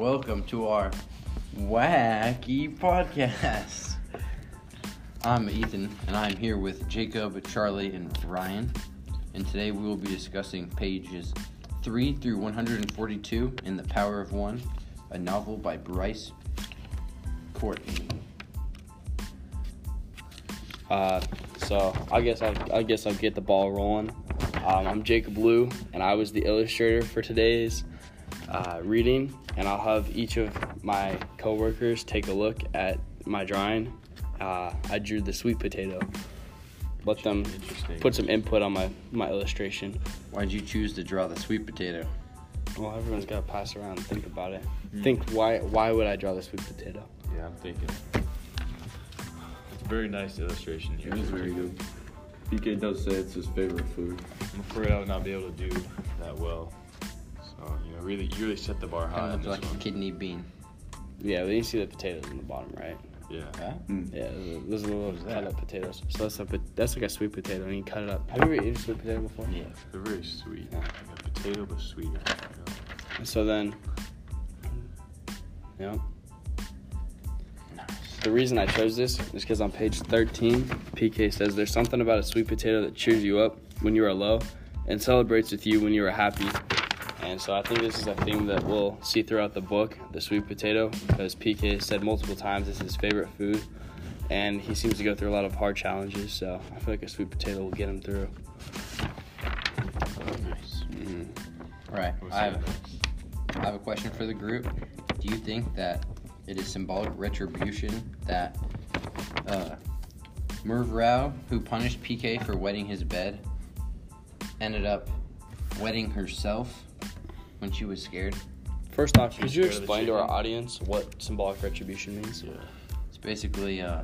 Welcome to our wacky podcast. I'm Ethan, and I'm here with Jacob, Charlie, and Ryan. And today we will be discussing pages 3 through 142 in The Power of One, a novel by Bryce Courtenay. Uh, so I guess I'll, I guess I'll get the ball rolling. Um, I'm Jacob Liu, and I was the illustrator for today's uh, reading. And I'll have each of my coworkers take a look at my drawing. Uh, I drew the sweet potato. Let them put some input on my, my illustration. Why'd you choose to draw the sweet potato? Well, everyone's got to pass around and think about it. Think why why would I draw the sweet potato? Yeah, I'm thinking. It's a very nice illustration here. It is very good. PK does say it's his favorite food. I'm afraid I would not be able to do that well. So you know, really, you really set the bar high. Kind on of this like a kidney bean. Yeah, but you see the potatoes in the bottom, right? Yeah. Huh? Mm. Mm. Yeah, those are little is cut that? up potatoes. So that's a that's like a sweet potato, and you cut it up. Have you ever eaten sweet potato before? Yeah. They're very sweet. Yeah. Like a potato, but sweeter. you know? So then, yeah. Nice. The reason I chose this is because on page 13, PK says there's something about a sweet potato that cheers you up when you are low and celebrates with you when you are happy. And so I think this is a theme that we'll see throughout the book, the sweet potato, because PK said multiple times it's his favorite food. And he seems to go through a lot of hard challenges, so I feel like a sweet potato will get him through. Nice. hmm All right. I have, I have a question for the group. Do you think that it is symbolic retribution that uh, Mevrouw, who punished PK for wetting his bed, ended up wetting herself when she was scared? First off, could you scared of the explain to our audience what symbolic retribution means? Yeah. It's basically uh,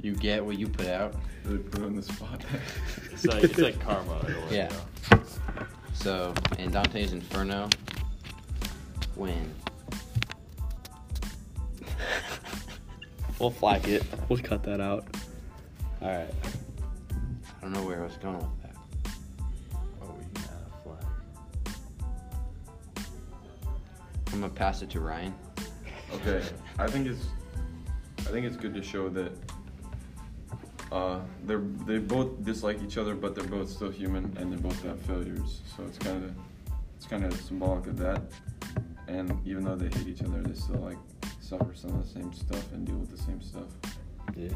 you get what you put out. Really put it on the spot. It's like it's like karma. In way, Yeah. You know? So in Dante's Inferno, when We'll flag it. We'll cut that out. All right. I don't know where I was going I'm gonna pass it to Ryan. okay, I think it's, I think it's good to show that. Uh, they're they both dislike each other, but they're both still human, and they both have failures. So it's kind of, it's kind of symbolic of that. And even though they hate each other, they still like suffer some of the same stuff and deal with the same stuff. Yeah.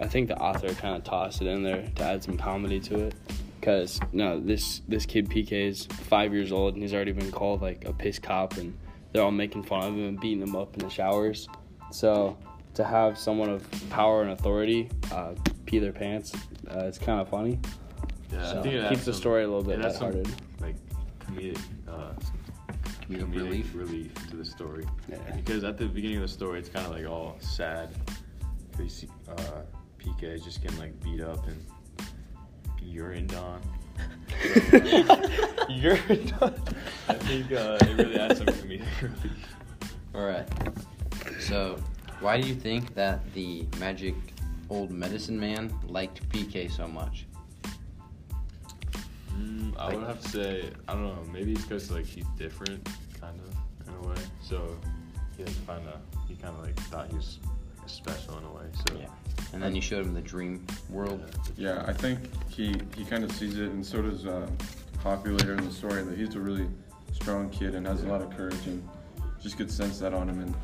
I think the author kind of tossed it in there to add some comedy to it. Cause no, this this kid PK is five years old and he's already been called like a piss cop, and they're all making fun of him and beating him up in the showers. So to have someone of power and authority uh, pee their pants, uh, it's kind of funny. Yeah, So I think it keeps the some- story a little bit it adds some, lighthearted. Like comedic, uh, Comedic comedic relief. relief to the story. Yeah. Because at the beginning of the story, it's kind of like all sad. 'Cause you see, uh, PK is just getting like beat up and urined on. Urined on. I think uh, it really adds some comedic relief. All right. So, why do you think that the magic old medicine man liked PK so much? Mm, I would have to say, I don't know, maybe it's because like he's different, kind of, in a way. So he like kind of, he kind of like thought he was special in a way. So Yeah. And then you showed him the dream world. Yeah, I think he he kind of sees it, and so does uh, Hoppy later in the story. That he's a really strong kid and has a lot of courage, and just could sense that on him, and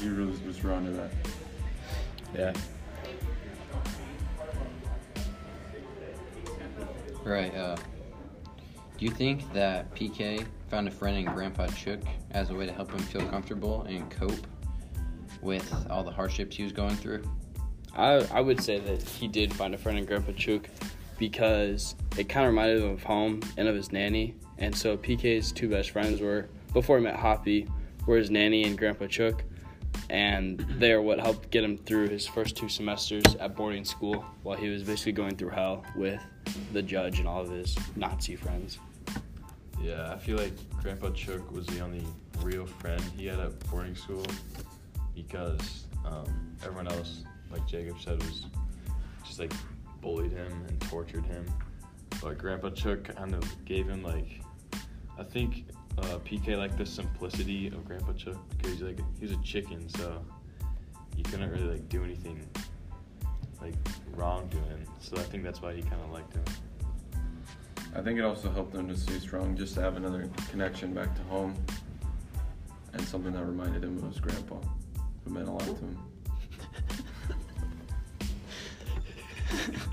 he really was drawn to that. Yeah. Right. Uh, do you think that PK found a friend in Grandpa Chook as a way to help him feel comfortable and cope with all the hardships he was going through? I I would say that he did find a friend in Grandpa Chook because it kind of reminded him of home and of his nanny. And so PK's two best friends were before he met Hoppy were his nanny and Grandpa Chook, and they are what helped get him through his first two semesters at boarding school while he was basically going through hell with the judge and all of his Nazi friends. Yeah, I feel like Grandpa Chook was the only real friend he had at boarding school because um, everyone else, like Jacob said, was just like bullied him and tortured him. But Grandpa Chuck kind of gave him like, I think uh, PK liked the simplicity of Grandpa Chuck because he's like he's a chicken, so he couldn't really like do anything like wrong to him. So I think that's why he kind of liked him. I think it also helped him to stay strong, just to have another connection back to home, and something that reminded him of his grandpa, who meant a lot to him.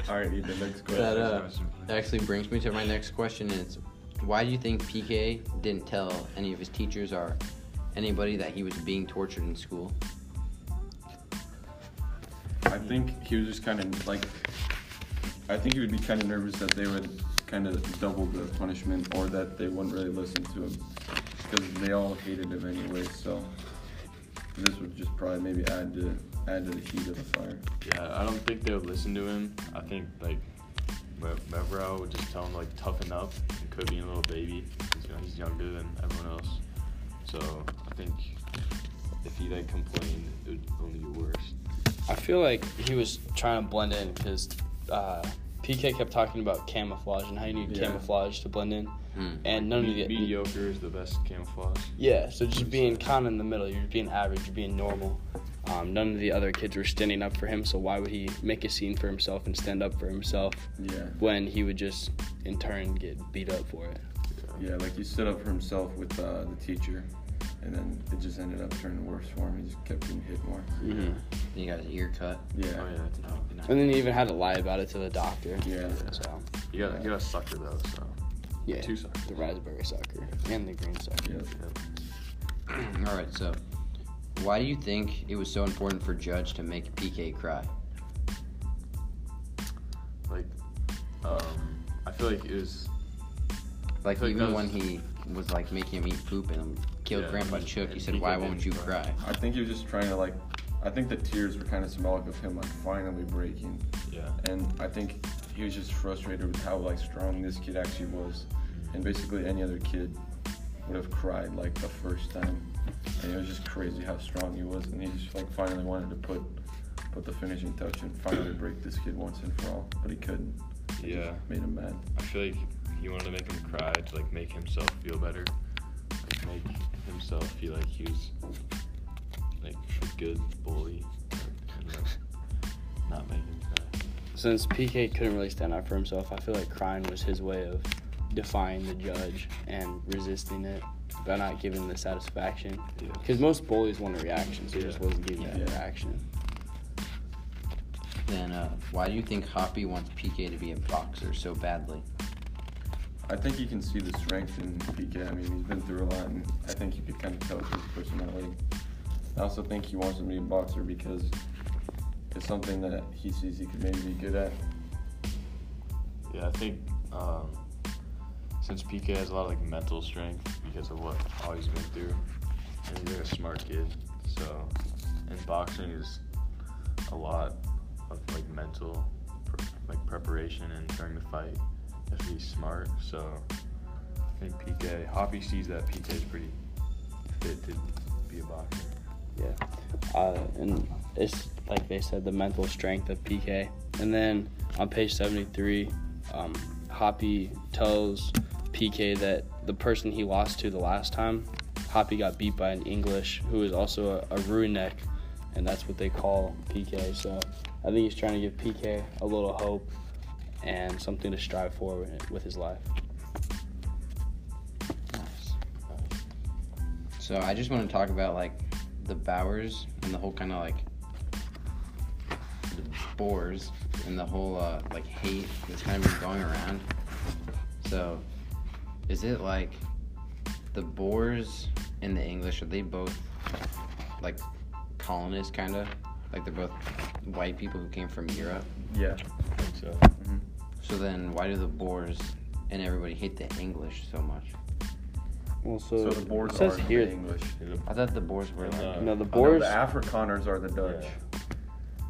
All right, Ethan. Next question. That uh, actually brings me to my next question. Is why do you think PK didn't tell any of his teachers or anybody that he was being tortured in school? I think he was just kind of like. I think he would be kind of nervous that they would kind of double the punishment, or that they wouldn't really listen to him, because they all hated him anyway. So this would just probably maybe add to add to the heat of the fire. Yeah, I don't think they would listen to him. I think like Meverell would just tell him like toughen up and quit being a little baby. He's, you know, he's younger than everyone else. So I think if he like complained, it would only get worse. I feel like he was trying to blend in because uh, PK kept talking about camouflage and how you need Yeah. camouflage to blend in, Hmm. and none of the mediocre is the best camouflage. Yeah, so just being kind of in the middle. You're being average. You're being normal. Um, none of the other kids were standing up for him, so why would he make a scene for himself and stand up for himself Yeah. when he would just, in turn, get beat up for it? Yeah, like he stood up for himself with uh, the teacher, and then it just ended up turning worse for him. He just kept getting hit more. Mm-hmm. Then you got his ear cut. Yeah. Oh yeah, that's not, And then he even had to lie about it to the doctor. Yeah. So, you got you got a sucker though. So yeah, Two suckers. the raspberry sucker and the green sucker. Yeah. All right, so why do you think it was so important for Judge to make PK cry? like, um, I feel like it was Like Like even those- when he was like making him eat poop and killed Yeah, Grandpa and- Chook, he said, PK "Why won't didn't you cry." cry?" I think he was just trying to like. I think the tears were kind of symbolic of him like finally breaking, yeah. and I think he was just frustrated with how like strong this kid actually was, and basically any other kid would have cried like the first time, and it was just crazy how strong he was, and he just like finally wanted to put put the finishing touch and finally break this kid once and for all, but he couldn't. It Yeah. just made him mad. I feel like he wanted to make him cry to like make himself feel better, like make himself feel like he was like a good bully, uh, not make him cry. Since PK couldn't really stand up for himself, I feel like crying was his way of defying the judge and resisting it by not giving the satisfaction. Yeah. Because most bullies want a reaction, so he just Yeah. wasn't giving that Yeah. reaction. Then uh, why do you think Hoppy wants PK to be a boxer so badly? I think you can see the strength in PK. I mean, he's been through a lot, and I think you could kind of tell his personality. I also think he wants to be a boxer because it's something that he sees he could maybe be good at. Yeah, I think um, since PK has a lot of like mental strength because of what all he's been through, and he's like a smart kid, so and boxing is a lot of like mental like preparation and during the fight, to be smart. So I think PK Hoppy sees that PK is pretty fit to be a boxer. Yeah. Uh, and it's like they said, the mental strength of PK. And then on page 73, um, Hoppy tells PK that the person he lost to the last time, Hoppy got beat by an English who is also a, a Runeck, and that's what they call PK. So I think he's trying to give PK a little hope and something to strive for with- his life. So I just want to talk about like the Bowers and the whole kind of like the Boers and the whole uh, like hate that's kind of been going around. So is it like the Boers and the English are they both like colonists kind of like they're both white people who came from Europe? Yeah. I think so. hmm So then why do the Boers and everybody hate the English so much? Well, so, So the boards it says are here. the English. I thought the Boers were And, like uh, No, the Oh, no, Boers. the Afrikaners are the Dutch.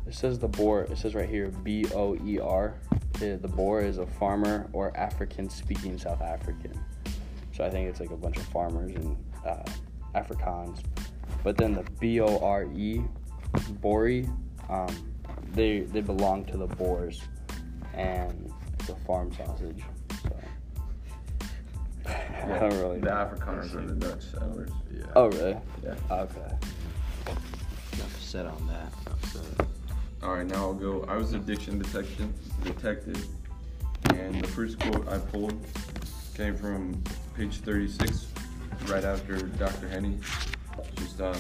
It says the Boer. It says right here, B O E R. The the Boer is a farmer or African-speaking South African. So I think it's like a bunch of farmers and uh, Afrikaans. But then the B O R E, Bori, um, they they belong to the Boers, and it's a farm sausage. So I don't really. The know. Afrikaners are the Dutch settlers. Yeah. Oh really? Yeah. Okay. Enough said on that. All right, now I'll go. I was addiction detection detective, and the first quote I pulled came from page 36, right after Dr. Henny just uh,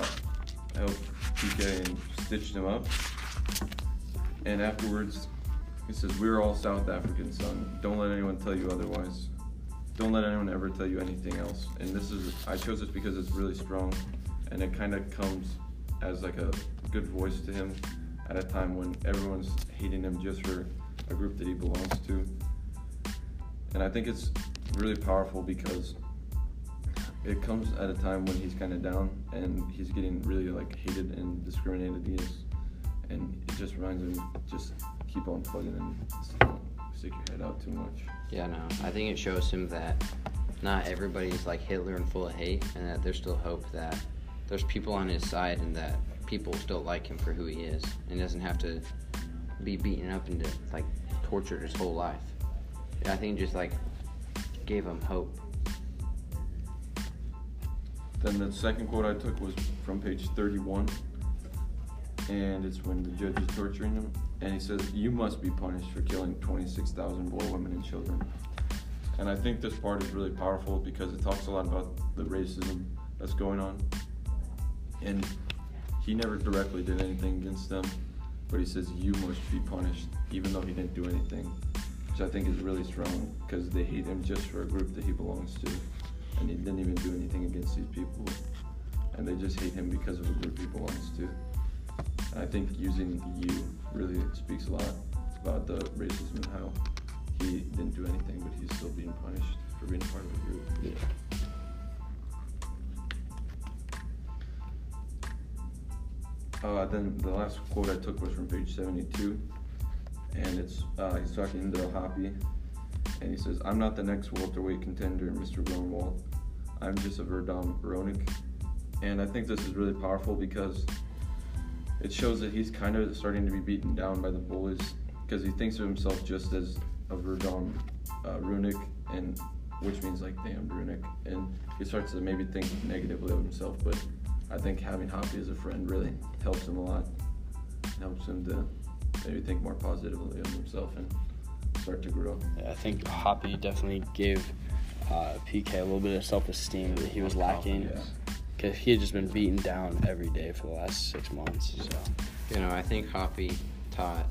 helped PK and stitched him up. And afterwards, he says, "We're all South African, son. Don't let anyone tell you otherwise. Don't let anyone ever tell you anything else." And this is I chose this because it's really strong, and it kind of comes as like a good voice to him at a time when everyone's hating him just for a group that he belongs to. And I think it's really powerful because it comes at a time when he's kind of down and he's getting really like hated and discriminated against. And it just reminds him just keep on plugging and don't stick your head out too much. Yeah, no. I think it shows him that not everybody's like Hitler and full of hate, and that there's still hope that there's people on his side, and that people still like him for who he is, and doesn't have to be beaten up and like tortured his whole life. I think just like gave him hope. Then the second quote I took was from page 31, and it's when the judge is torturing him, and he says, "You must be punished for killing 26,000 boy, women, and children." And I think this part is really powerful because it talks a lot about the racism that's going on, and he never directly did anything against them, but he says, "You must be punished," even though he didn't do anything, which I think is really strong because they hate him just for a group that he belongs to and he didn't even do anything against these people, and they just hate him because of the group he belongs to. And I think using "you" really speaks a lot about the racism and how he didn't do anything, but he's still being punished for being part of the group. Yeah. Uh, then the last quote I took was from page 72, and it's uh, he's talking to Hoppy, and he says, "I'm not the next welterweight contender, Mr. Grunwald. I'm just a Verdom Roenick." And I think this is really powerful because it shows that he's kind of starting to be beaten down by the bullies because he thinks of himself just as a Verdom uh, Runic, and which means like damn Runic, and he starts to maybe think negatively of himself, but I think having Hoppy as a friend really helps him a lot. Helps him to maybe think more positively of himself and start to grow. Yeah, I think Hoppy definitely gave uh, PK a little bit of self-esteem that he was lacking Yeah. because he had just been beaten down every day for the last six months. So You know, I think Hoppy taught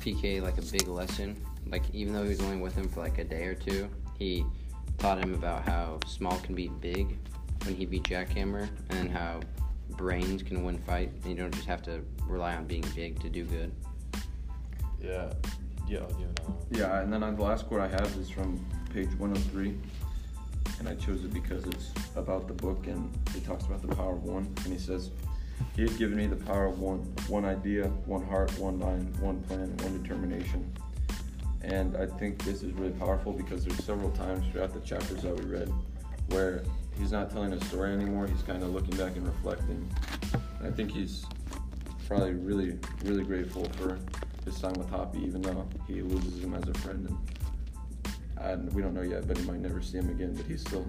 PK like a big lesson. Like even though he was only with him for like a day or two, he taught him about how small can be big when he beat Jackhammer, and how brains can win fight, and you don't just have to rely on being big to do good. yeah. Yeah. You know. Yeah, and then uh, the last quote I have is from page 103, and I chose it because it's about the book and it talks about the power of one. And he says, He had given me the power of one, one idea, one heart, one mind, one plan, one determination. And I think this is really powerful because there's several times throughout the chapters that we read where he's not telling a story anymore. He's kind of looking back and reflecting. And I think he's probably really, really grateful for his time with Hoppy, even though he loses him as a friend. And, we don't know yet, but he might never see him again. But he's still,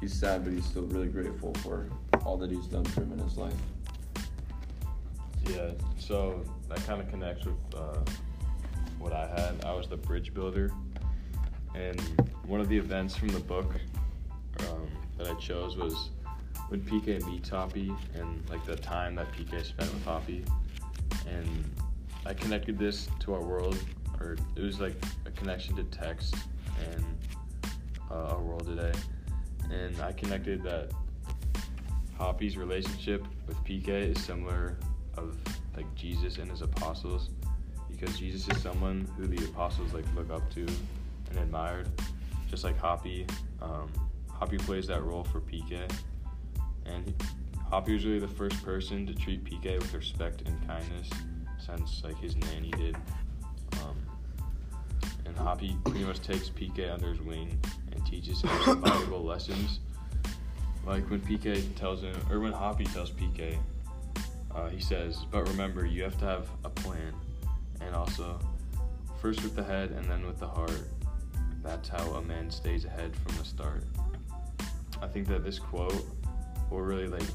he's sad, but he's still really grateful for all that he's done for him in his life. Yeah, so that kind of connects with uh, what I had. I was the bridge builder, and one of the events from the book um, that I chose was when PK meets Hoppy and like the time that PK spent with Hoppy, and I connected this to our world, or it was like a connection to text and uh, our world today, and I connected that Hoppy's relationship with PK is similar of like Jesus and his apostles because Jesus is someone who the apostles like look up to and admired just like Hoppy um, Hoppy plays that role for PK and he, Hoppy was really the first person to treat PK with respect and kindness since like his nanny did um, and Hoppy pretty much takes PK under his wing and teaches him some valuable lessons like when PK tells him, or when Hoppy tells PK, uh, he says, but remember, you have to have a plan. And also, first with the head and then with the heart. that's how a man stays ahead from the start. I think that this quote will really like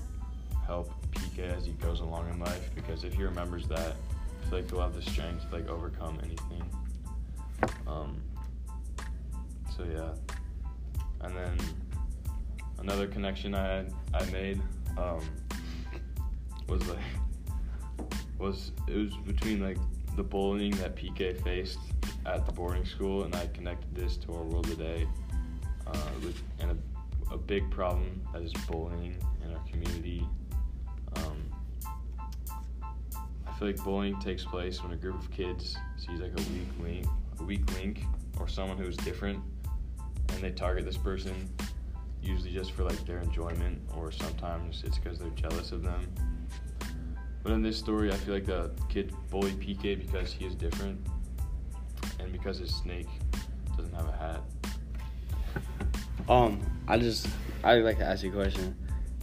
help PK as he goes along in life because if he remembers that, I feel like he'll have the strength to like overcome anything. Um, so yeah, and then another connection I had I made um, was like was it was between like the bullying that PK faced at the boarding school, and I connected this to our world today, uh, with, a, big problem that is bullying in our community. Um, I feel like bullying takes place when a group of kids sees like a weak link, a weak link, or someone who is different, and they target this person, usually just for like their enjoyment, or sometimes it's because they're jealous of them. But in this story, I feel like the kid bullied PK because he is different, and because his snake doesn't have a hat. Um, I just I'd like to ask you a question.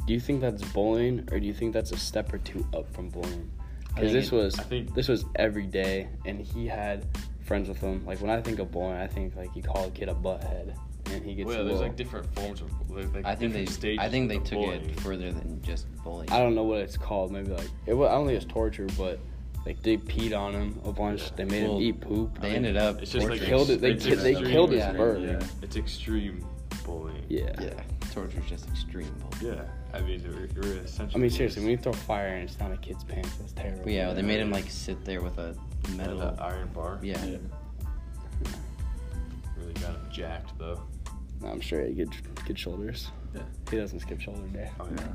Do you think that's bullying, or do you think that's a step or two up from bullying? Because this was I think- this was every day, and he had friends with him. Like when I think of bullying, I think like you call a kid a butthead, and he gets. Well, a there's like different forms of like, like I think they. different stages. I think they of took bullying. it further than just bullying. I don't know what it's called. Maybe like it. wa- I don't think it's torture, but like they peed on him a bunch. Yeah. They made Well, him eat poop. They mean, ended up. it's just like torturing- killed it. They It's ki- they extreme. killed his Yeah. bird. Yeah. It's extreme bullying. Yeah. Yeah, torture is just extreme bullying. Yeah. I mean, we're, we're essentially. I mean, seriously, when you throw fire and it's not a kid's pants, that's terrible. But yeah, they made him like sit there with a metal metal. iron bar. Yeah. Yeah. Really got him jacked though. No, I'm sure he had good, good shoulders. Yeah. He doesn't skip shoulder day. Oh Yeah.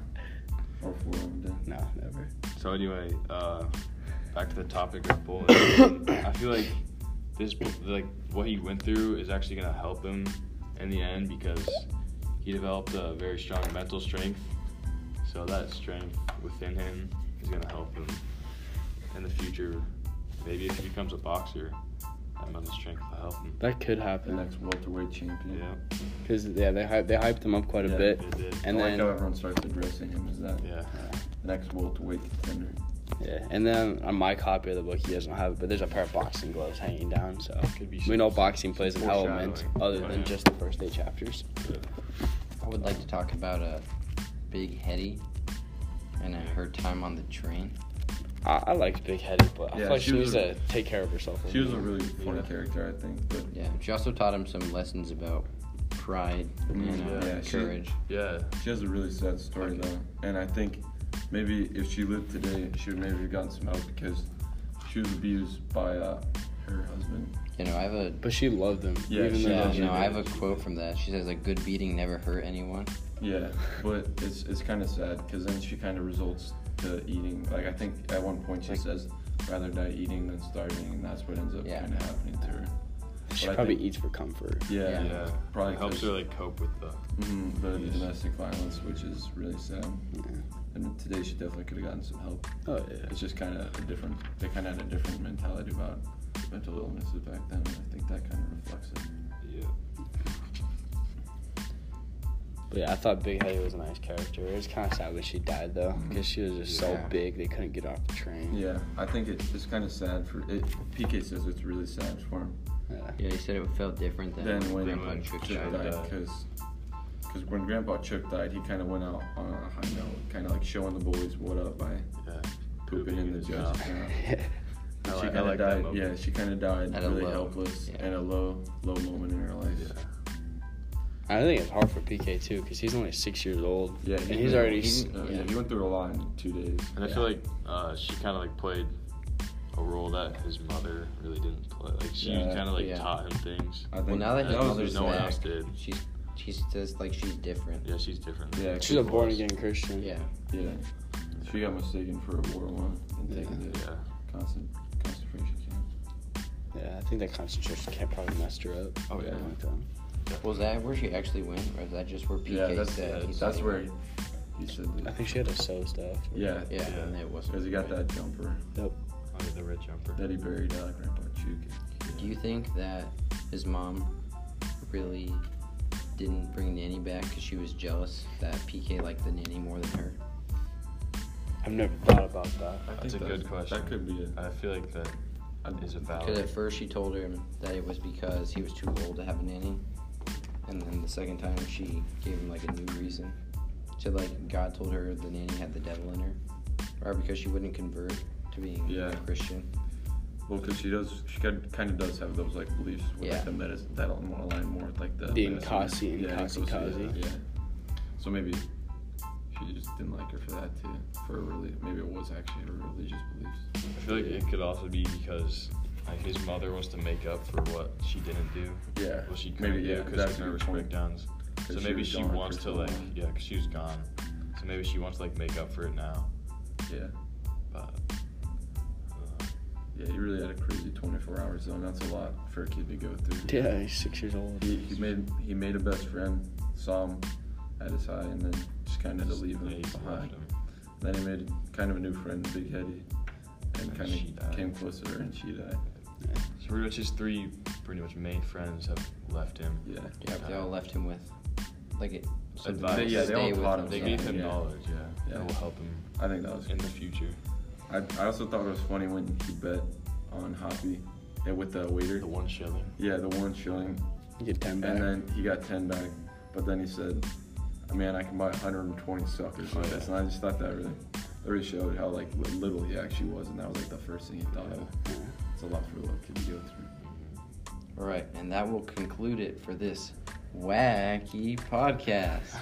All four of them did. No, never. So anyway, uh, back to the topic of bullying. I feel like this, like what he went through, is actually gonna help him in the end because he developed a very strong mental strength. So that strength within him is gonna help him in the future. Maybe if he becomes a boxer, that mental strength will help him. That could The happen. next welterweight champion. Yeah, Because yeah, they hyped, they hyped him up quite a Yeah, bit, it did. and I then like how everyone starts addressing him as that Yeah. next welterweight contender. Yeah, and then on my copy of the book, he doesn't have it, but there's a pair of boxing gloves hanging down. So Could be we know boxing plays an element foreshadowing. other Oh, than yeah. just the first eight chapters. I would like to talk about a Big Hetty and uh, her time on the train. I, I liked Big Hetty, but I Yeah, feel like she she needs was to a- take care of herself. She was a really funny Yeah. character, I think. But Yeah, she also taught him some lessons about pride and uh, Yeah, she- courage. Yeah. she has a really sad story Okay. though, and I think maybe if she lived today, she would maybe have gotten some help because she was abused by uh, her husband. You know, I have a. But she loved him. Yeah, even she though yeah, loves you know. I have a quote from that. She says, "A good beating never hurt anyone." Yeah, but it's it's kind of sad because then she kind of results to eating. Like I think at one point she Like- says, "Rather die eating than starving," and that's what ends up Yeah. kind of happening to her. she But I probably think- eats for comfort. Yeah, Yeah. Yeah. Probably It helps 'cause- her like cope with the. Mhm, the Yes. domestic violence, which is really sad. Yeah. And today she definitely could have gotten some help. Oh yeah. It's just kind of a different. They kind of had a different mentality about mental illnesses back then, and I think that kind of reflects it. Yeah. But yeah, I thought Big Hetty was a nice character. It was kind of sad when she died though, mm-hmm. because she was just so big they couldn't get off the train. Yeah, I think it, it's kind of sad for it. PK says it's really sad for him. Yeah. Yeah, he said it felt different than Then when Grandpa when Chick Chick died. died. died, because because when Grandpa Chuck died, he kind of went out on a high note, kind of like showing the boys what up by Yeah. pooping in the his judge's mouth. mouth. She like- kind of like that died. Yeah, she kind of died At a really low, helpless yeah. and a low, low moment in her life. Yeah. I think it's hard for PK too, because he's only six years old. Yeah, and he's already. He, uh, yeah. yeah, he went through a lot in two days. And I Yeah. feel like uh, she kind of like played a role that his mother really didn't play. Like she Yeah, kind of like yeah. taught him things. I think Well, now that his was mother's just- no one else did. she's she's just like she's different. Yeah, she's different. Yeah, She's a born again Christian. Yeah. Yeah, she got mistaken for a war one and Yeah. taken to Yeah. constant concentration camp. Yeah, I think that concentration camp probably messed her up. Oh, yeah. something like that. Was that where she actually went, or is that just where PK yeah, that's said? yeah, he that's where went? he, he said I think she had to sew stuff. Yeah, Yeah, Yeah. and it wasn't. because he got that jumper Yep. Oh, the red jumper. that he buried uh, Grandpa Chook. Do you think that his mom really didn't bring Nanny back because she was jealous that PK liked the nanny more than her? I've never thought about that. I That's think a good question. That could be it. I feel like that is it Because valid? at first she told him that it was because he was too old to have a nanny, and then the second time she gave him like a new reason. So like God told her the nanny had the devil in her, or because she wouldn't convert to being Yeah. a Christian. Well, because she does, she kind of does have those like beliefs with Yeah. like the medicine that want to align more with like the The medicine. Nkasi and yeah, Kasi Nkasi, Kasi. Yeah. So maybe she just didn't like her for that too. For her really, maybe it was actually her religious beliefs. I feel like it could also be because like his mother wants to make up for what she didn't do. Yeah. Well, she maybe couldn't yeah. do because that's of a good nervous point. So she maybe was she wants to like yeah, because she was gone. So maybe she wants to like make up for it now. Yeah. But Yeah, he really had a crazy 24 hours though, and that's a lot for a kid to go through. Yeah, he's six years old. He, he made he made a best friend, saw him at his high, and then just kind of had to leave him yeah, behind. him. Then he made kind of a new friend, Big Hetty, and And kind of came closer, to and she died. So pretty much his three pretty much main friends have left him. Yeah. Yeah, they all left him with like it. something Advice. to Yeah, they all stay with taught him, him They yeah. gave him Yeah. knowledge, yeah, Yeah. that will help him I think that was. in the future. I, I also thought it was funny when he bet on Hoppy and with the waiter. The one shilling. Yeah, the one shilling, You get ten back. and then he got ten back. But then he said, "Man, I can buy 120 suckers with Oh, this." And I just thought that really, that really showed how like little he actually was, and that was like the first thing he thought of. It's a lot for a little kid to go through. All right, and that will conclude it for this wacky podcast.